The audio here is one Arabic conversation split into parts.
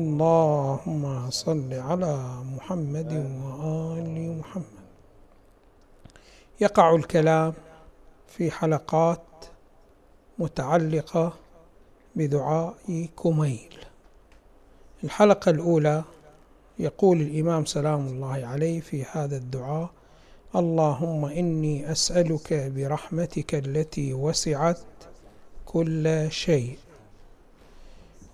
اللهم صل على محمد وآل محمد. يقع الكلام في حلقات متعلقة بدعاء كميل. الحلقة الأولى يقول الإمام سلام الله عليه في هذا الدعاء اللهم إني أسألك برحمتك التي وسعت كل شيء.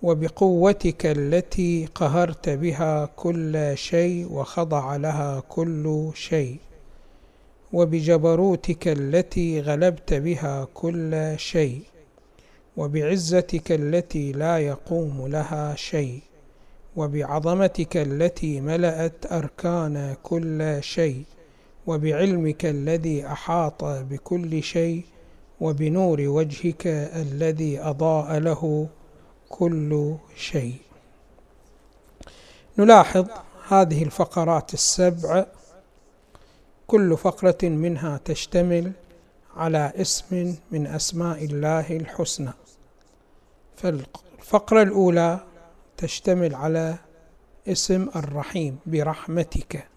وبقوتك التي قهرت بها كل شيء وخضع لها كل شيء. وبجبروتك التي غلبت بها كل شيء. وبعزتك التي لا يقوم لها شيء. وبعظمتك التي ملأت أركان كل شيء. وبعلمك الذي أحاط بكل شيء. وبنور وجهك الذي أضاء له كل شيء. نلاحظ هذه الفقرات السبع. كل فقرة منها تشتمل على اسم من أسماء الله الحسنى. فالفقرة الأولى تشتمل على اسم الرحيم برحمتك.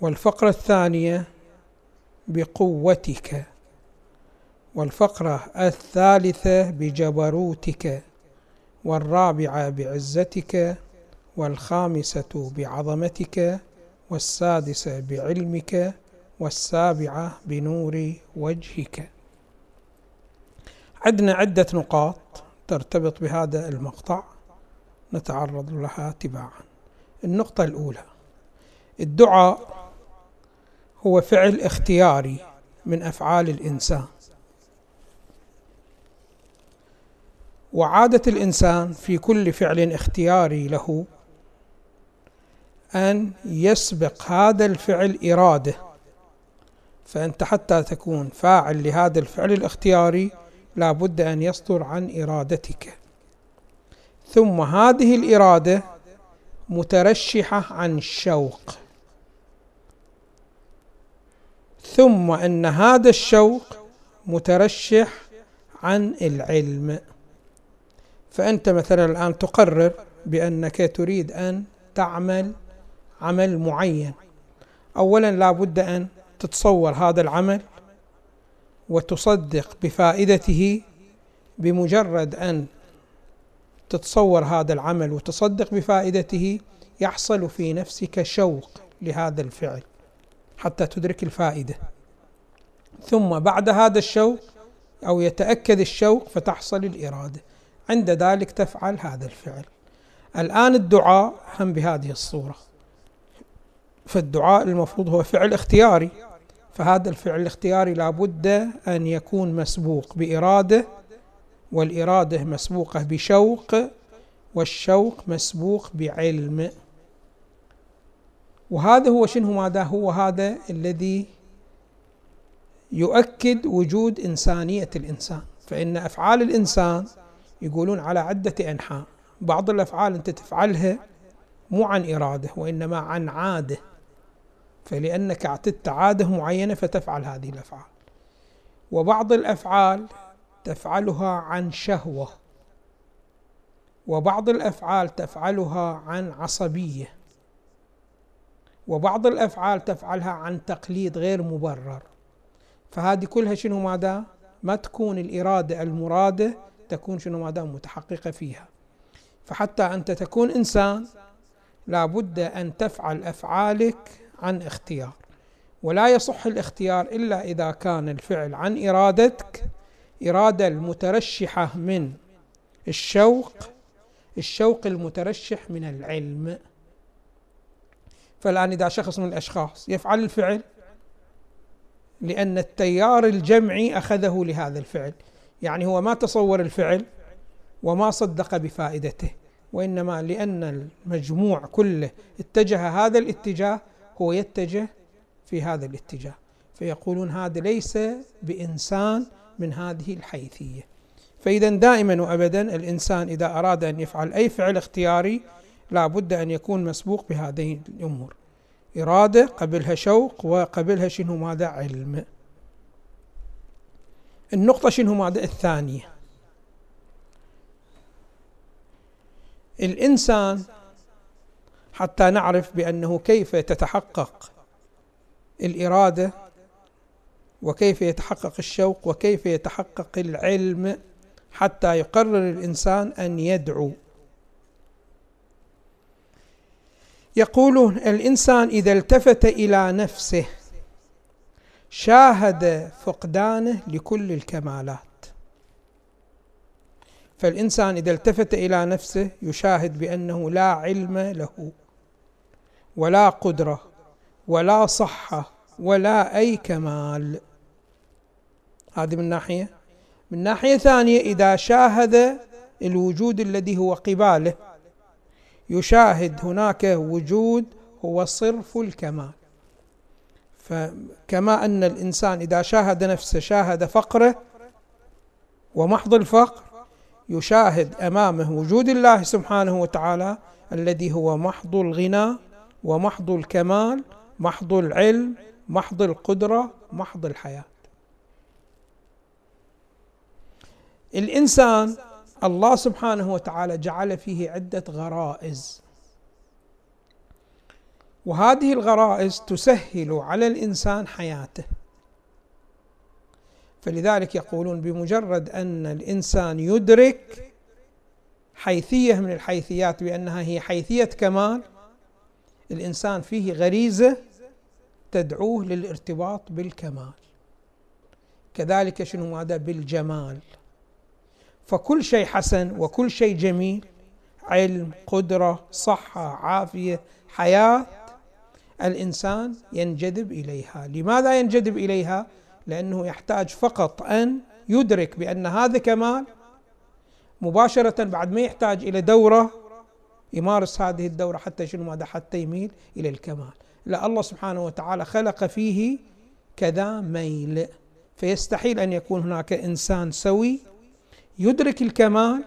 والفقرة الثانية بقوتك. والفقرة الثالثة بجبروتك. والرابعة بعزتك والخامسة بعظمتك والسادسة بعلمك والسابعة بنور وجهك. عندنا عدة نقاط ترتبط بهذا المقطع نتعرض لها تباعا. النقطة الأولى الدعاء هو فعل اختياري من أفعال الإنسان. وعادة الإنسان في كل فعل اختياري له أن يسبق هذا الفعل إرادة. فأنت حتى تكون فاعل لهذا الفعل الاختياري لا بد أن يصدر عن إرادتك. ثم هذه الإرادة مترشحة عن الشوق. ثم أن هذا الشوق مترشح عن العلم. فأنت مثلا الآن تقرر بأنك تريد أن تعمل عمل معين. أولا لا بد أن تتصور هذا العمل وتصدق بفائدته بمجرد أن تتصور هذا العمل وتصدق بفائدته يحصل في نفسك شوق لهذا الفعل حتى تدرك الفائدة. ثم بعد هذا الشوق أو يتأكد الشوق فتحصل الإرادة. عند ذلك تفعل هذا الفعل. الآن الدعاء هم بهذه الصورة. فالدعاء المفروض هو فعل اختياري. فهذا الفعل الاختياري لابد أن يكون مسبوق بإرادة والإرادة مسبوقة بشوق والشوق مسبوق بعلم. وهذا هو شنو؟ ماذا هو هذا الذي يؤكد وجود إنسانية الإنسان؟ فإن أفعال الإنسان يقولون على عدة أنحاء. بعض الأفعال أنت تفعلها مو عن إرادة وإنما عن عادة. فلأنك اعتدت عادة معينة فتفعل هذه الأفعال. وبعض الأفعال تفعلها عن شهوة. وبعض الأفعال تفعلها عن عصبية. وبعض الأفعال تفعلها عن تقليد غير مبرر. فهذه كلها شنو ماذا؟ ما تكون الإرادة المرادة تكون شنو ماذا متحققة فيها. فحتى أنت تكون إنسان لابد أن تفعل أفعالك عن اختيار. ولا يصح الاختيار إلا إذا كان الفعل عن إرادتك. إرادة المترشحة من الشوق الشوق المترشح من العلم. فالآن إذا شخص من الأشخاص يفعل الفعل لأن التيار الجمعي أخذه لهذا الفعل. يعني هو ما تصور الفعل وما صدق بفائدته وإنما لأن المجموع كله اتجه هذا الاتجاه هو يتجه في هذا الاتجاه. فيقولون هذا ليس بإنسان من هذه الحيثية. فإذا دائما وأبدا الإنسان إذا أراد أن يفعل أي فعل اختياري لا بد أن يكون مسبوق بهذه الأمور. إرادة قبلها شوق وقبلها شنو؟ ماذا؟ علم. النقطة شنو ماذا الثانية. الإنسان حتى نعرف بأنه كيف تتحقق الإرادة وكيف يتحقق الشوق وكيف يتحقق العلم حتى يقرر الإنسان أن يدعو. يقولون الإنسان إذا التفت إلى نفسه شاهد فقدانه لكل الكمالات. فالإنسان إذا التفت إلى نفسه يشاهد بأنه لا علم له ولا قدرة ولا صحة ولا أي كمال. هذه من ناحية. من ناحية ثانية إذا شاهد الوجود الذي هو قباله يشاهد هناك وجود هو صرف الكمال. فكما أن الإنسان إذا شاهد نفسه شاهد فقره ومحض الفقر يشاهد أمامه وجود الله سبحانه وتعالى الذي هو محض الغنى ومحض الكمال محض العلم محض القدرة محض الحياة. الإنسان الله سبحانه وتعالى جعل فيه عدة غرائز. وهذه الغرائز تسهل على الإنسان حياته. فلذلك يقولون بمجرد أن الإنسان يدرك حيثية من الحيثيات بأنها هي حيثية كمال الإنسان فيه غريزة تدعوه للارتباط بالكمال. كذلك شنو هذا بالجمال. فكل شيء حسن وكل شيء جميل علم قدرة صحة عافية حياة الإنسان ينجذب إليها. لماذا ينجذب إليها؟ لأنه يحتاج فقط أن يدرك بأن هذا كمال. مباشرة بعد ما يحتاج إلى دورة يمارس هذه الدورة حتى شنو ماذا؟ حتى يميل إلى الكمال. لا الله سبحانه وتعالى خلق فيه كذا ميل. فيستحيل أن يكون هناك إنسان سوي يدرك الكمال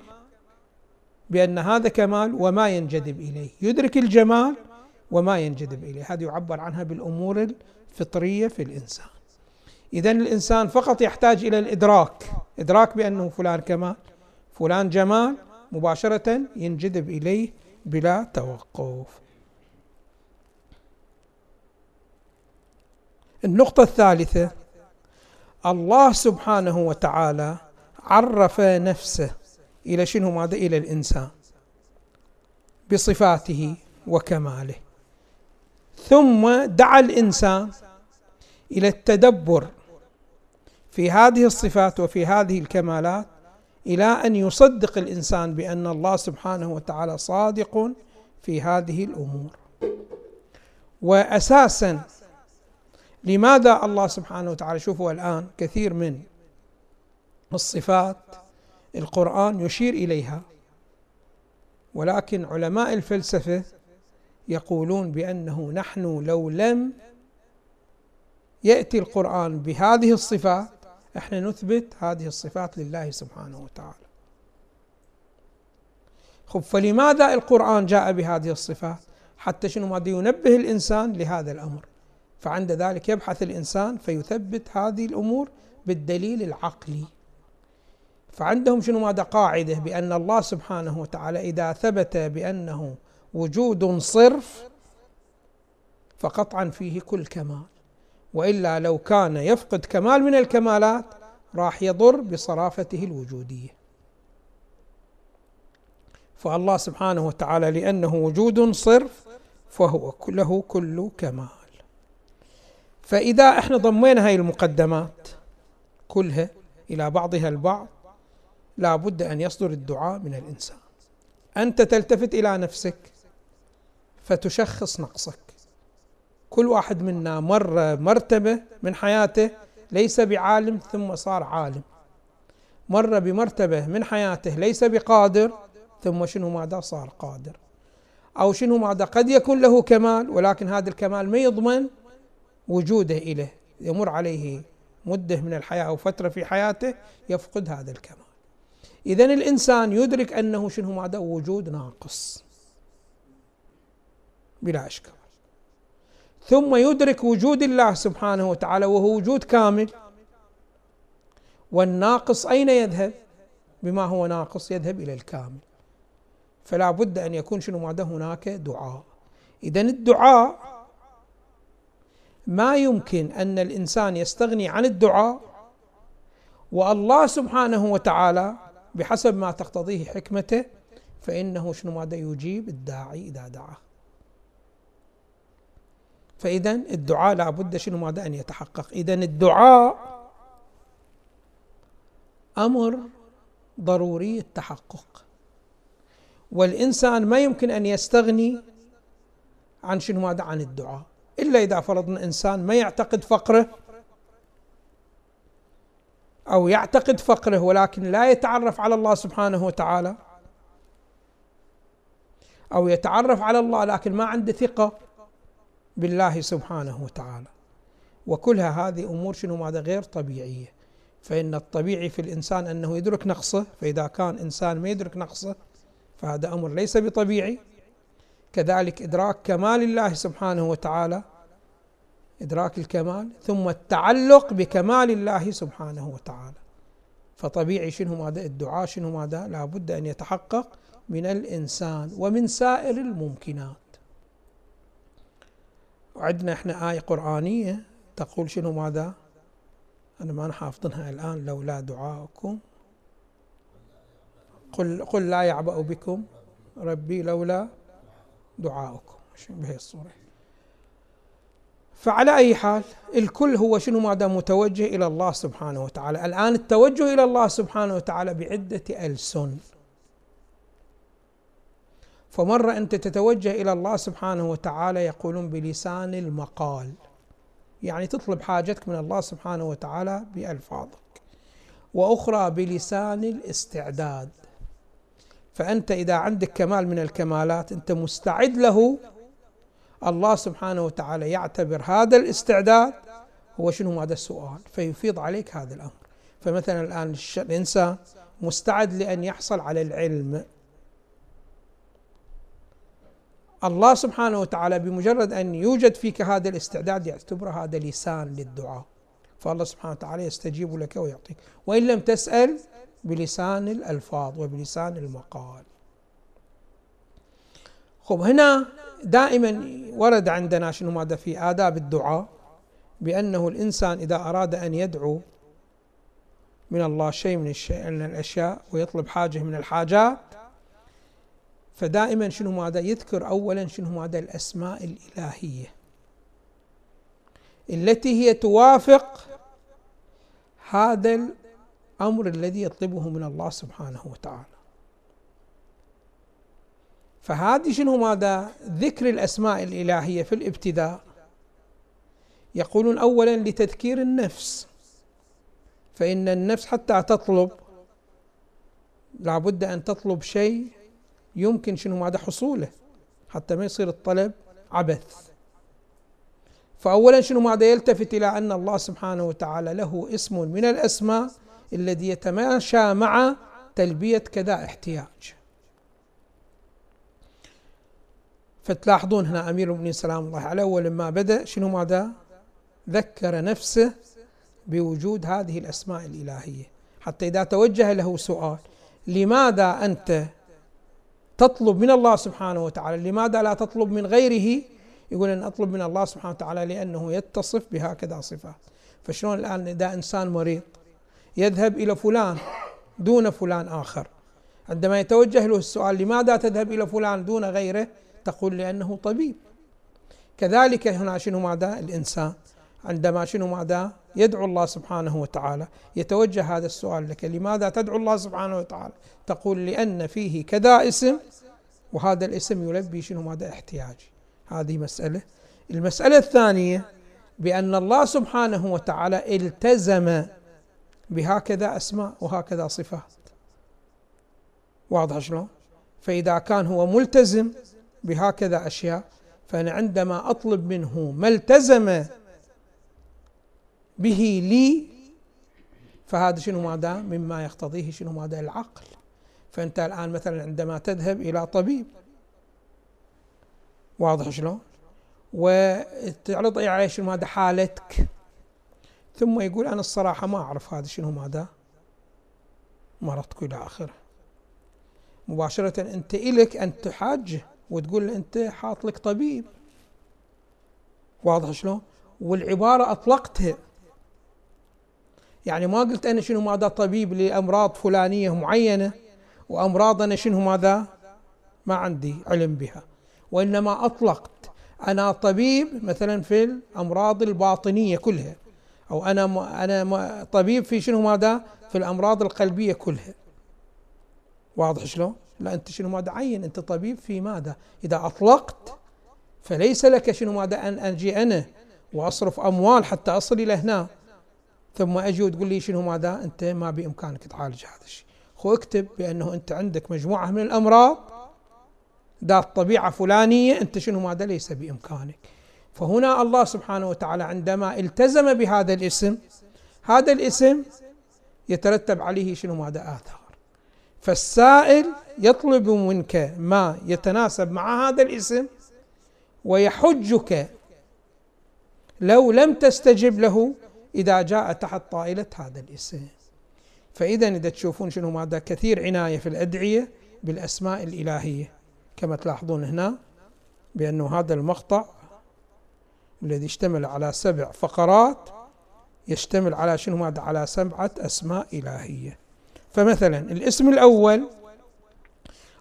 بأن هذا كمال وما ينجذب إليه. يدرك الجمال وما ينجذب إليه. هذه يعبر عنها بالأمور الفطرية في الإنسان. اذا الإنسان فقط يحتاج إلى الإدراك. إدراك بأنه فلان كمال فلان جمال مباشرة ينجذب إليه بلا توقف. النقطة الثالثة الله سبحانه وتعالى عرف نفسه إلى شنو ماذا؟ إلى الإنسان بصفاته وكماله. ثم دعا الإنسان إلى التدبر في هذه الصفات وفي هذه الكمالات إلى أن يصدق الإنسان بأن الله سبحانه وتعالى صادق في هذه الأمور. واساسا لماذا الله سبحانه وتعالى شوفوا الآن كثير من الصفات القرآن يشير إليها ولكن علماء الفلسفة يقولون بأنه نحن لو لم يأتي القرآن بهذه الصفات إحنا نثبت هذه الصفات لله سبحانه وتعالى. خب فلماذا القرآن جاء بهذه الصفات حتى شنو ماذا ينبه الإنسان لهذا الأمر. فعند ذلك يبحث الإنسان فيثبت هذه الأمور بالدليل العقلي. فعندهم شنو ماذا قاعدة؟ بأن الله سبحانه وتعالى إذا ثبت بأنه وجود صرف فقطعا فيه كل كمال. وإلا لو كان يفقد كمال من الكمالات راح يضر بصرافته الوجودية. فالله سبحانه وتعالى لأنه وجود صرف فهو له كل كمال. فإذا إحنا ضمينا هاي المقدمات كلها إلى بعضها البعض لا بد أن يصدر الدعاء من الإنسان. أنت تلتفت إلى نفسك فتشخص نقصك. كل واحد منا مر مرتبة من حياته ليس بعالم ثم صار عالم. مر بمرتبة من حياته ليس بقادر ثم شنو ماذا صار قادر. أو شنو ماذا قد يكون له كمال ولكن هذا الكمال ما يضمن وجوده إليه. يمر عليه مدة من الحياة أو فترة في حياته يفقد هذا الكمال. إذا الإنسان يدرك أنه شنو ماذا وجود ناقص. بلا إشكال ثم يدرك وجود الله سبحانه وتعالى وهو وجود كامل. والناقص أين يذهب؟ بما هو ناقص يذهب إلى الكامل. فلا بد أن يكون شنو ماذا؟ هناك دعاء. إذا الدعاء ما يمكن أن الإنسان يستغني عن الدعاء. والله سبحانه وتعالى بحسب ما تقتضيه حكمته فإنه شنو ماذا؟ يجيب الداعي إذا دعاه. فإذا الدعاء لا بد شنو ماذا؟ أن يتحقق. إذا الدعاء أمر ضروري التحقق. والإنسان ما يمكن أن يستغني عن شنو ماذا؟ عن الدعاء. إلا إذا فرضنا إنسان ما يعتقد فقره أو يعتقد فقره ولكن لا يتعرف على الله سبحانه وتعالى أو يتعرف على الله لكن ما عنده ثقة بالله سبحانه وتعالى. وكلها هذه أمور شنو ماذا غير طبيعية. فإن الطبيعي في الإنسان أنه يدرك نقصه فإذا كان إنسان ما يدرك نقصه فهذا أمر ليس بطبيعي. كذلك إدراك كمال الله سبحانه وتعالى إدراك الكمال ثم التعلق بكمال الله سبحانه وتعالى. فطبيعي شنو ماذا؟ الدعاء شنو ماذا؟ لا بد أن يتحقق من الإنسان ومن سائر الممكنات. وعندنا إحنا آية قرآنية تقول شنو ماذا؟ أنا ما حافظنها الآن لولا دعاءكم قل قل لا يعبأ بكم ربي لولا دعاؤكم. بهي الصورة؟ فعلى أي حال الكل هو شنو ماذا؟ متوجه إلى الله سبحانه وتعالى. الآن التوجه إلى الله سبحانه وتعالى بعدة ألسن. فمرة أنت تتوجه إلى الله سبحانه وتعالى يقولون بلسان المقال. يعني تطلب حاجتك من الله سبحانه وتعالى بألفاظك. وأخرى بلسان الاستعداد. فأنت إذا عندك كمال من الكمالات أنت مستعد له. الله سبحانه وتعالى يعتبر هذا الاستعداد هو شنو؟ هذا السؤال. فيفيض عليك هذا الأمر. فمثلا الآن الإنسان مستعد لأن يحصل على العلم. الله سبحانه وتعالى بمجرد أن يوجد فيك هذا الاستعداد يعتبر هذا لسان للدعاء. فالله سبحانه وتعالى يستجيب لك ويعطيك. وإن لم تسأل بلسان الألفاظ وبلسان المقال. خب هنا دائما ورد عندنا شنو ماذا في؟ آداب الدعاء بأنه الإنسان إذا أراد أن يدعو من الله شيء من الشيء من الأشياء ويطلب حاجة من الحاجات فدائما شنو ماذا يذكر؟ أولا شنو ماذا؟ الأسماء الإلهية. التي هي توافق هذا الأمر الذي يطلبه من الله سبحانه وتعالى. فهذه شنو ماذا؟ ذكر الأسماء الإلهية في الابتداء. يقولون أولا لتذكير النفس. فإن النفس حتى تطلب لابد أن تطلب شيء يمكن شنو ماذا حصوله حتى ما يصير الطلب عبث. فأولا شنو ماذا يلتفت إلى أن الله سبحانه وتعالى له اسم من الأسماء الذي يتماشى مع تلبية كذا احتياج. فتلاحظون هنا أمير المؤمنين سلام الله عليه أول ما بدأ شنو ماذا ذكر نفسه بوجود هذه الأسماء الإلهية. حتى إذا توجه له سؤال لماذا أنت تطلب من الله سبحانه وتعالى. لماذا لا تطلب من غيره؟ يقول أن أطلب من الله سبحانه وتعالى لأنه يتصف بهكذا صفات. فشلون الآن إذا إنسان مريض يذهب إلى فلان دون فلان آخر؟ عندما يتوجه له السؤال لماذا تذهب إلى فلان دون غيره؟ تقول لأنه طبيب. كذلك هنا شنو ماذا؟ الإنسان عندما شنو ماذا؟ يدعو الله سبحانه وتعالى. يتوجه هذا السؤال لك. لماذا تدعو الله سبحانه وتعالى؟ تقول لأن فيه كذا اسم وهذا الاسم يلبي شنو؟ ماذا؟ احتياجي هذه مسألة. المسألة الثانية بأن الله سبحانه وتعالى التزم بهكذا أسماء وهكذا صفات. واضح شلون؟ فإذا كان هو ملتزم بهكذا أشياء فأنا عندما أطلب منه ما التزم به لي فهذا شنو ماذا؟ مما يقتضيه شنو ماذا؟ العقل. فأنت الآن مثلا عندما تذهب إلى طبيب واضح شلون؟ وتعرض عليه شنو ماذا؟ حالتك. ثم يقول أنا الصراحة ما أعرف هذا شنو ماذا؟ مرضك إلى آخره. مباشرة أنت إلك أن تحاجه وتقول أنت حاط لك طبيب. واضح شلون؟ والعبارة أطلقتها. يعني ما قلت أنا شنو ماذا طبيب لأمراض فلانية معينة وأمراض أنا شنو ماذا؟ ما عندي علم بها. وإنما أطلقت. أنا طبيب مثلا في الأمراض الباطنية كلها أو أنا أنا طبيب في شنو ماذا؟ في الأمراض القلبية كلها. واضح شلون؟ لا أنت شنو ماذا؟ عين. أنت طبيب في ماذا؟ إذا أطلقت فليس لك شنو ماذا؟ أن أجي أنا وأصرف أموال حتى أصل إلى هنا. ثم أجي وتقول لي شنو ماذا؟ أنت ما بإمكانك تعالج هذا الشيء. خو اكتب بأنه أنت عندك مجموعة من الأمراض ذات طبيعة فلانية أنت شنو ماذا؟ ليس بإمكانك. فهنا الله سبحانه وتعالى عندما التزم بهذا الاسم هذا الاسم يترتب عليه شنو ماذا؟ آثار. فالسائل يطلب منك ما يتناسب مع هذا الاسم ويحجك لو لم تستجب له إذا جاء تحت طائلة هذا الاسم. فإذا إذا تشوفون شنو ماذا كثير عناية في الأدعية بالأسماء الإلهية. كما تلاحظون هنا بأنه هذا المقطع الذي يشتمل على سبع فقرات يشتمل على شنو ماذا على سبعة أسماء إلهية. فمثلا الاسم الأول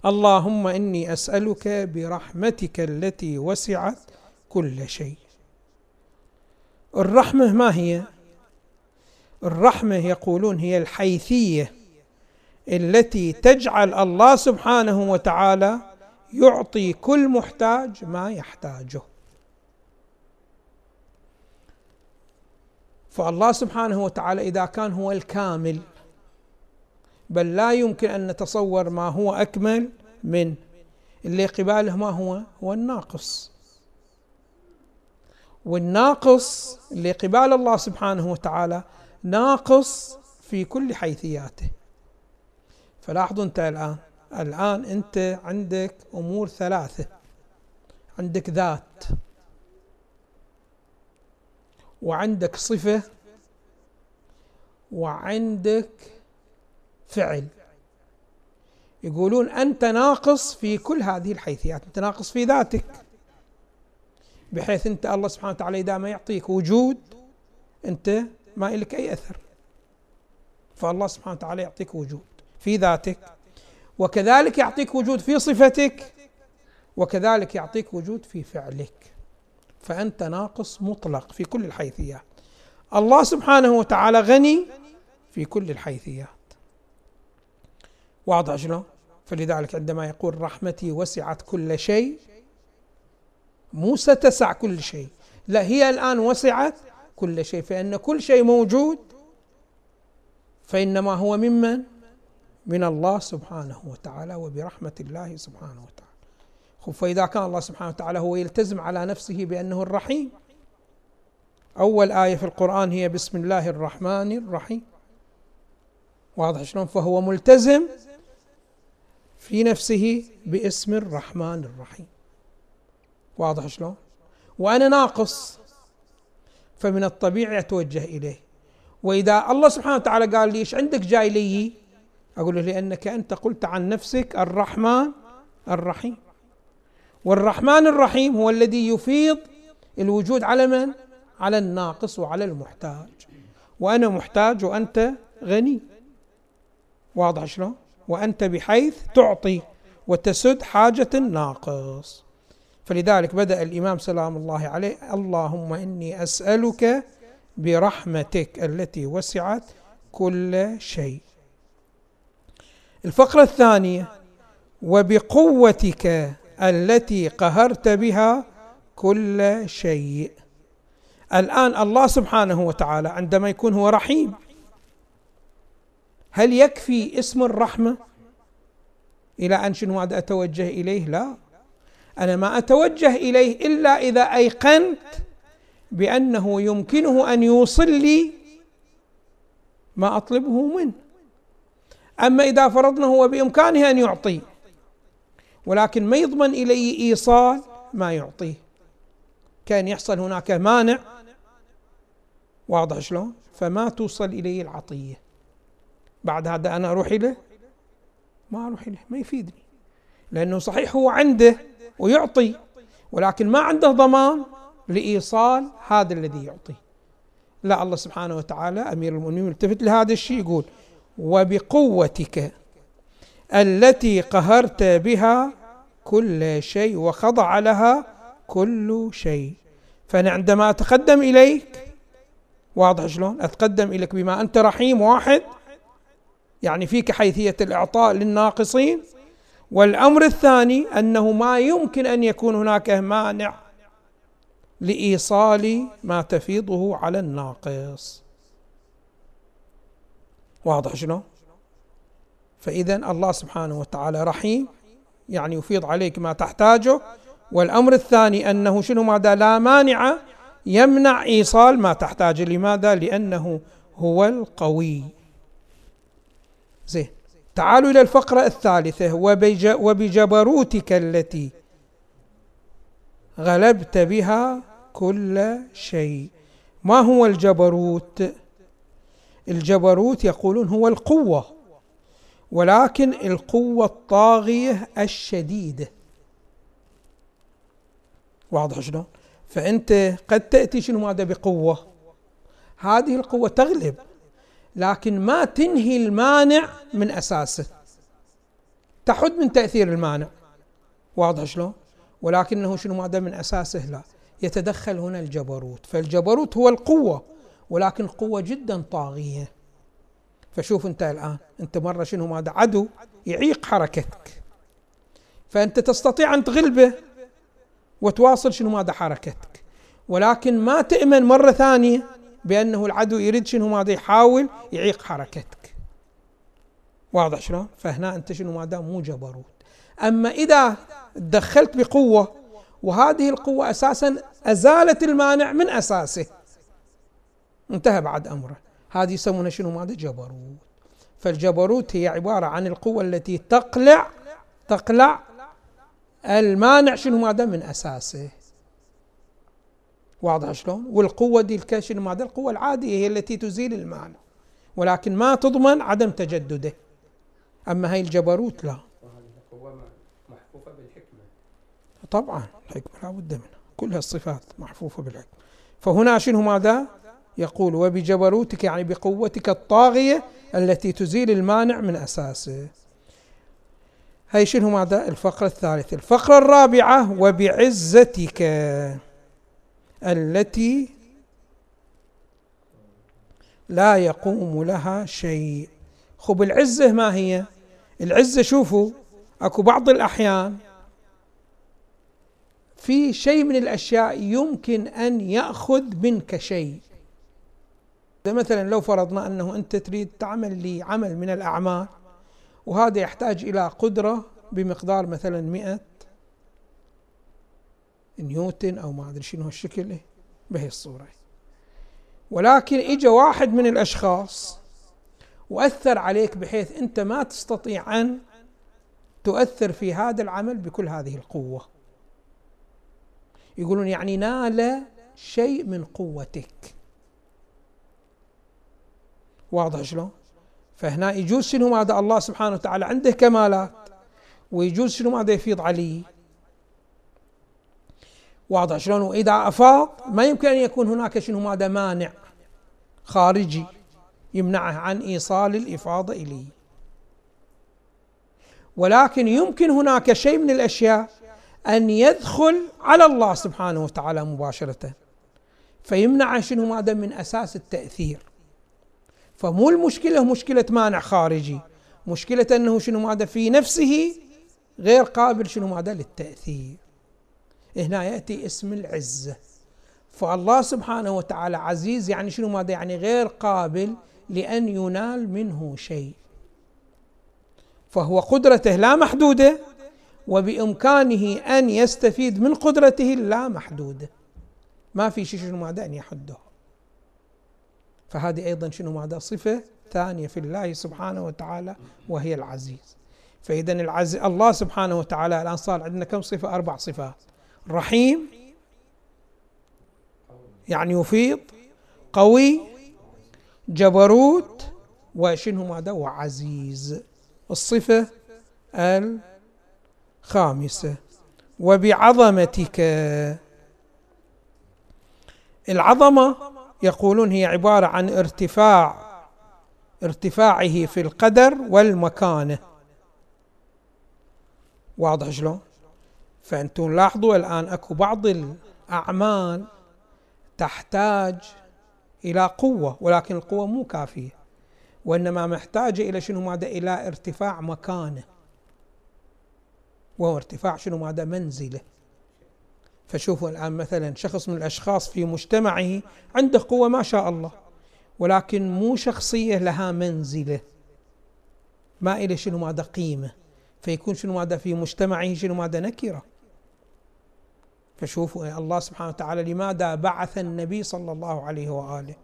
اللهم إني أسألك برحمتك التي وسعت كل شيء. الرحمة ما هي؟ الرحمة يقولون هي الحيثية التي تجعل الله سبحانه وتعالى يعطي كل محتاج ما يحتاجه. فالله سبحانه وتعالى إذا كان هو الكامل بل لا يمكن أن نتصور ما هو أكمل من اللي قباله ما هو؟ هو الناقص. والناقص اللي قبال الله سبحانه وتعالى ناقص في كل حيثياته. فلاحظوا انت الآن. الآن أنت عندك أمور ثلاثة. عندك ذات. وعندك صفة. وعندك فعل. يقولون أنت ناقص في كل هذه الحيثيات. أنت ناقص في ذاتك. بحيث أنت الله سبحانه وتعالى إذا ما يعطيك وجود أنت ما لك أي أثر. فالله سبحانه وتعالى يعطيك وجود في ذاتك وكذلك يعطيك وجود في صفتك وكذلك يعطيك وجود في فعلك. فأنت ناقص مطلق في كل الحيثيات الله سبحانه وتعالى غني في كل الحيثيات. واضح شلون؟ فلذلك عندما يقول رحمتي وسعت كل شيء مو ستسع كل شيء. لا هي الآن وسعت كل شيء فإن كل شيء موجود فإنما هو ممن؟ من الله سبحانه وتعالى وبرحمة الله سبحانه وتعالى. فإذا كان الله سبحانه وتعالى هو يلتزم على نفسه بأنه الرحيم أول آية في القرآن هي بسم الله الرحمن الرحيم. واضح شلون؟ فهو ملتزم في نفسه باسم الرحمن الرحيم. واضح شلون؟ وأنا ناقص فمن الطبيعي أتوجه إليه. وإذا الله سبحانه وتعالى قال لي إيش عندك جاي لي؟ أقول له لأنك أنت قلت عن نفسك الرحمن الرحيم. والرحمن الرحيم هو الذي يفيض الوجود على من؟ على الناقص وعلى المحتاج. وأنا محتاج وأنت غني. واضح شلون؟ وأنت بحيث تعطي وتسد حاجة الناقص. فلذلك بدأ الإمام سلام الله عليه اللهم إني أسألك برحمتك التي وسعت كل شيء. الفقرة الثانية وبقوتك التي قهرت بها كل شيء. الآن الله سبحانه وتعالى عندما يكون هو رحيم هل يكفي اسم الرحمة إلى أن شنو أتوجه إليه؟ لا. أنا ما أتوجه إليه إلا إذا أيقنت بأنه يمكنه أن يوصل لي ما أطلبه منه. أما إذا فرضنا هو بإمكانه أن يعطي ولكن ما يضمن إلي إيصال ما يعطيه. كان يحصل هناك مانع. واضح شلون؟ فما توصل إلي العطية. بعد هذا أنا أروح إليه؟ ما أروح له ما يفيدني. لأنه صحيح هو عنده ويعطي ولكن ما عنده ضمان لإيصال هذا الذي يعطي. لا الله سبحانه وتعالى أمير المؤمنين يلتفت لهذا الشيء يقول وبقوتك التي قهرت بها كل شيء وخضع لها كل شيء. فأنا عندما أتقدم إليك واضح شلون؟ أتقدم إليك بما أنت رحيم واحد يعني فيك حيثية الإعطاء للناقصين والأمر الثاني أنه ما يمكن أن يكون هناك مانع لإيصال ما تفيضه على الناقص. واضح شنو؟ فإذا الله سبحانه وتعالى رحيم يعني يفيض عليك ما تحتاجه. والأمر الثاني أنه شنو ماذا؟ لا مانع يمنع إيصال ما تحتاجه. لماذا؟ لأنه هو القوي. زين. تعالوا إلى الفقرة الثالثة. وبجبروتك التي غلبت بها كل شيء. ما هو الجبروت؟ الجبروت يقولون هو القوة ولكن القوة الطاغية الشديدة واضح شلون؟ فأنت قد تأتي شنو ماذا بقوة؟ هذه القوة تغلب. لكن ما تنهي المانع من أساسه. تحد من تأثير المانع. واضح شلون؟ ولكنه شنو ماذا من أساسه؟ لا. يتدخل هنا الجبروت. فالجبروت هو القوة ولكن قوة جدا طاغية. فشوف أنت الآن أنت مرة شنو ماذا عدو يعيق حركتك. فأنت تستطيع أن تغلبه وتواصل شنو ماذا حركتك. ولكن ما تأمن مرة ثانية بأنه العدو يريد شنو ماذا يحاول يعيق حركتك. واضح شلون؟ فهنا أنت شنو ماذا مو جبروت. أما إذا تدخلت بقوة وهذه القوة أساسا أزالت المانع من أساسه. انتهى بعد أمره. هذه يسمونها شنو ماذا جبروت. فالجبروت هي عبارة عن القوة التي تقلع تقلع المانع شنو ماذا من أساسه. واضح شلون؟ والقوة دي شنو ماذا القوة العادية هي التي تزيل المانع ولكن ما تضمن عدم تجدده. أما هاي الجبروت لا. محفوفة بالحكمة طبعا الحكمة لا بد منها. كل هالصفات محفوفة بالحكمة. فهنا شنو ماذا يقول؟ وبجبروتك يعني بقوتك الطاغية التي تزيل المانع من أساسه. هاي شنو ماذا؟ الفقرة الثالثة. الفقرة الرابعة وبعزتك. التي لا يقوم لها شيء. خب العزة ما هي؟ العزة شوفوا أكو بعض الأحيان في شيء من الأشياء يمكن أن يأخذ منك شيء. مثلا لو فرضنا أنه أنت تريد تعمل لي عمل من الأعمال وهذا يحتاج إلى قدرة بمقدار مثلا مئة نيوتن أو ما أدري شنو هالشكل بهي الصورة ولكن إجا واحد من الأشخاص وأثر عليك بحيث أنت ما تستطيع أن تؤثر في هذا العمل بكل هذه القوة. يقولون يعني نال شيء من قوتك. واضح شلون؟ فهنا يجوز شنو ماذا الله سبحانه وتعالى عنده كمالات ويجوز شنو ماذا يفيض عليه. واضح شلون؟ وإذا افاض ما يمكن أن يكون هناك شنو؟ ماذا مانع خارجي يمنعه عن إيصال الإفاضة إليه. ولكن يمكن هناك شيء من الأشياء أن يدخل على الله سبحانه وتعالى مباشرة فيمنع شنو؟ ماذا من أساس التأثير. فمو المشكلة مشكلة مانع خارجي مشكلة أنه شنو؟ ماذا في نفسه غير قابل شنو؟ ماذا للتأثير. هنا يأتي اسم العزة فالله سبحانه وتعالى عزيز يعني شنو ماذا؟ يعني غير قابل لأن ينال منه شيء. فهو قدرته لا محدودة وبإمكانه أن يستفيد من قدرته لا محدودة. ما في شيء شنو ماذا؟ أن يحده. فهذه أيضا شنو ماذا؟ صفة ثانية في الله سبحانه وتعالى وهي العزيز. فإذا العز الله سبحانه وتعالى الآن صار عندنا كم صفة؟ أربع صفات. رحيم يعني يفيض قوي جبروت وشنو ماذا وعزيز. الصفة الخامسة. وبعظمتك. العظمة يقولون هي عبارة عن ارتفاع ارتفاعه في القدر والمكانة. واضح شلون؟ فأنتم لاحظوا الآن أكو بعض الأعمال تحتاج إلى قوة ولكن القوة مو كافية وإنما محتاجة إلى شنو ماذا إلى ارتفاع مكانه. وهو ارتفاع شنو ماذا منزله. فشوفوا الآن مثلا شخص من الأشخاص في مجتمعه عنده قوة ما شاء الله ولكن مو شخصية لها منزلة. ما إلى شنو ماذا قيمة. فيكون شنو ماذا في مجتمعه شنو ماذا نكرة. فشوفوا الله سبحانه وتعالى لماذا بعث النبي صلى الله عليه وآله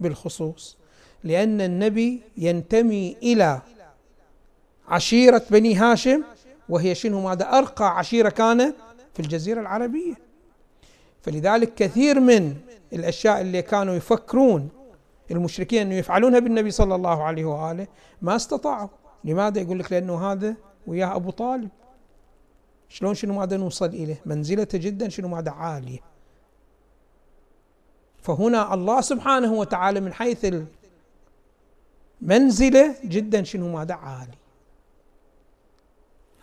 بالخصوص؟ لأن النبي ينتمي إلى عشيرة بني هاشم وهي شنو؟ ماذا؟ أرقى عشيرة كانت في الجزيرة العربية. فلذلك كثير من الأشياء اللي كانوا يفكرون المشركين أنه يفعلونها بالنبي صلى الله عليه وآله ما استطاعوا. لماذا؟ يقول لك لأنه هذا وياه أبو طالب. شلون شنو ماذا نوصل إليه؟ منزلته جدا شنو ماذا عالية. فهنا الله سبحانه وتعالى من حيث المنزلة جدا شنو ماذا عالي.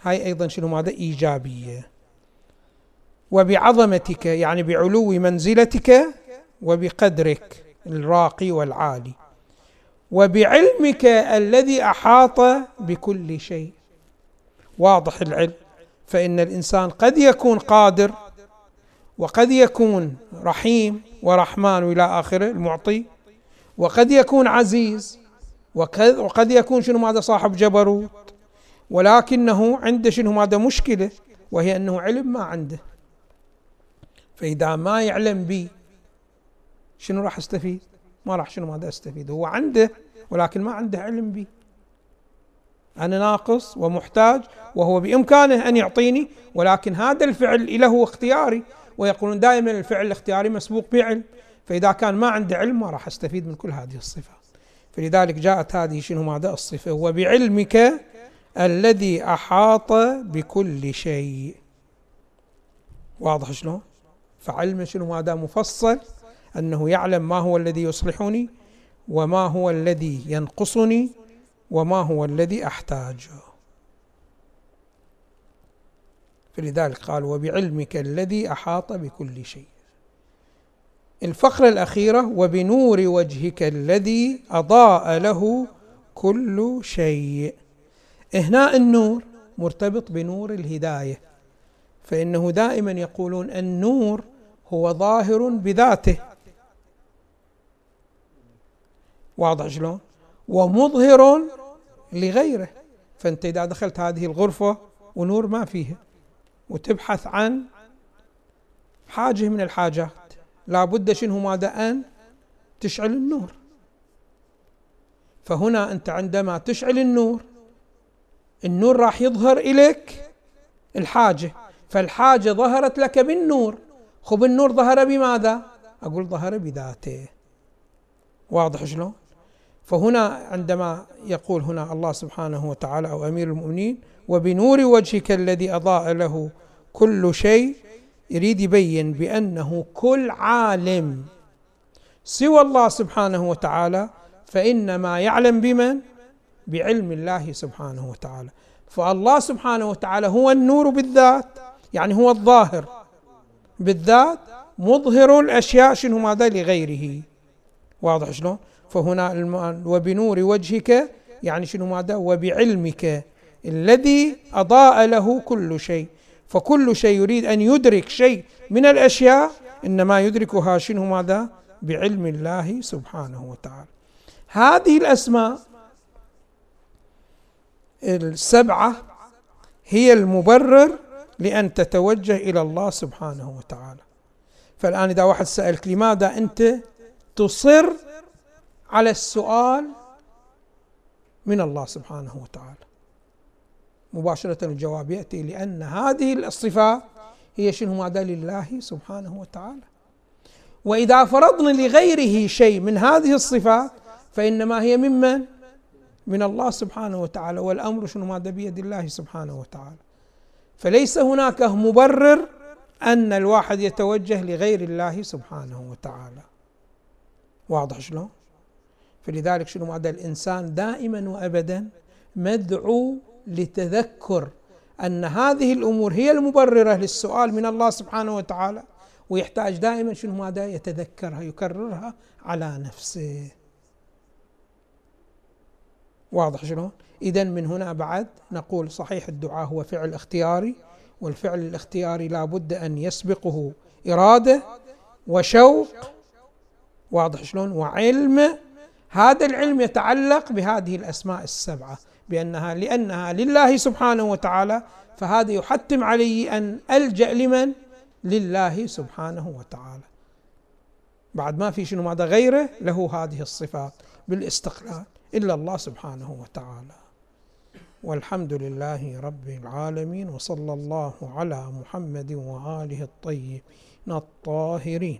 هاي أيضا شنو ماذا إيجابية. وبعظمتك يعني بعلو منزلتك وبقدرك الراقي والعالي. وبعلمك الذي أحاط بكل شيء. واضح العلم؟ فإن الإنسان قد يكون قادر وقد يكون رحيم ورحمن والى آخره المعطي وقد يكون عزيز وقد يكون شنو ماذا صاحب جبروت ولكنه عنده شنو ماذا مشكلة وهي أنه علم ما عنده فإذا ما يعلم بي شنو راح أستفيد؟ ما راح شنو ماذا أستفيد؟ هو عنده ولكن ما عنده علم به. أنا ناقص ومحتاج وهو بإمكانه أن يعطيني ولكن هذا الفعل له اختياري ويقولون دائما الفعل الاختياري مسبوق بعلم فإذا كان ما عنده علم ما راح أستفيد من كل هذه الصفات. فلذلك جاءت هذه شنو ماذا الصفة وبعلمك الذي أحاط بكل شيء. واضح شلون؟ فعلم شنو ماذا مفصل أنه يعلم ما هو الذي يصلحني وما هو الذي ينقصني وما هو الذي أحتاجه. فلذلك قال وبعلمك الذي أحاط بكل شيء. الفقرة الأخيرة وبنور وجهك الذي أضاء له كل شيء. هنا النور مرتبط بنور الهداية فإنه دائما يقولون النور هو ظاهر بذاته. واضح شلون؟ ومظهر لغيره. فأنت إذا دخلت هذه الغرفة ونور ما فيها وتبحث عن حاجة من الحاجات لابد شنو ماذا أن تشعل النور. فهنا أنت عندما تشعل النور النور راح يظهر إليك الحاجة. فالحاجة ظهرت لك بالنور. خب النور ظهر بماذا؟ أقول ظهر بذاته. واضح شلون؟ فهنا عندما يقول هنا الله سبحانه وتعالى أو أمير المؤمنين وبنور وجهك الذي أضاء له كل شيء يريد يبين بأنه كل عالم سوى الله سبحانه وتعالى فإنما يعلم بمن؟ بعلم الله سبحانه وتعالى فالله سبحانه وتعالى هو النور بالذات يعني هو الظاهر بالذات مظهر الأشياء شنو ماذا لغيره واضح شلون؟ فهنا وبنور وجهك يعني شنو ماذا؟ وبعلمك الذي أضاء له كل شيء. فكل شيء يريد أن يدرك شيء من الأشياء إنما يدركها شنو ماذا؟ بعلم الله سبحانه وتعالى. هذه الأسماء السبعة هي المبرر لأن تتوجه إلى الله سبحانه وتعالى. فالآن إذا واحد سألك لماذا أنت تصر على السؤال من الله سبحانه وتعالى. مباشرة الجواب يأتي لأن هذه الصفات هي شنو؟ ماذا لله سبحانه وتعالى. وإذا فرضنا لغيره شيء من هذه الصفات فإنما هي ممن؟ من الله سبحانه وتعالى. والأمر شنو؟ ماذا بيد الله سبحانه وتعالى. فليس هناك مبرر أن الواحد يتوجه لغير الله سبحانه وتعالى. واضح شلون؟ فلذلك شنو ماذا الإنسان دائما وأبدا مدعو لتذكر أن هذه الأمور هي المبررة للسؤال من الله سبحانه وتعالى ويحتاج دائما شنو ماذا يتذكرها يكررها على نفسه واضح شلون؟ إذا من هنا بعد نقول صحيح الدعاء هو فعل اختياري والفعل الاختياري لا بد أن يسبقه إرادة وشوق واضح شلون؟ وعلم هذا العلم يتعلق بهذه الأسماء السبعة بأنها لأنها لله سبحانه وتعالى فهذا يحتم علي أن ألجأ لمن؟ لله سبحانه وتعالى. بعد ما في شنو ماذا غيره؟ له هذه الصفات بالاستقلال إلا الله سبحانه وتعالى. والحمد لله رب العالمين وصلى الله على محمد وآله الطيبين الطاهرين.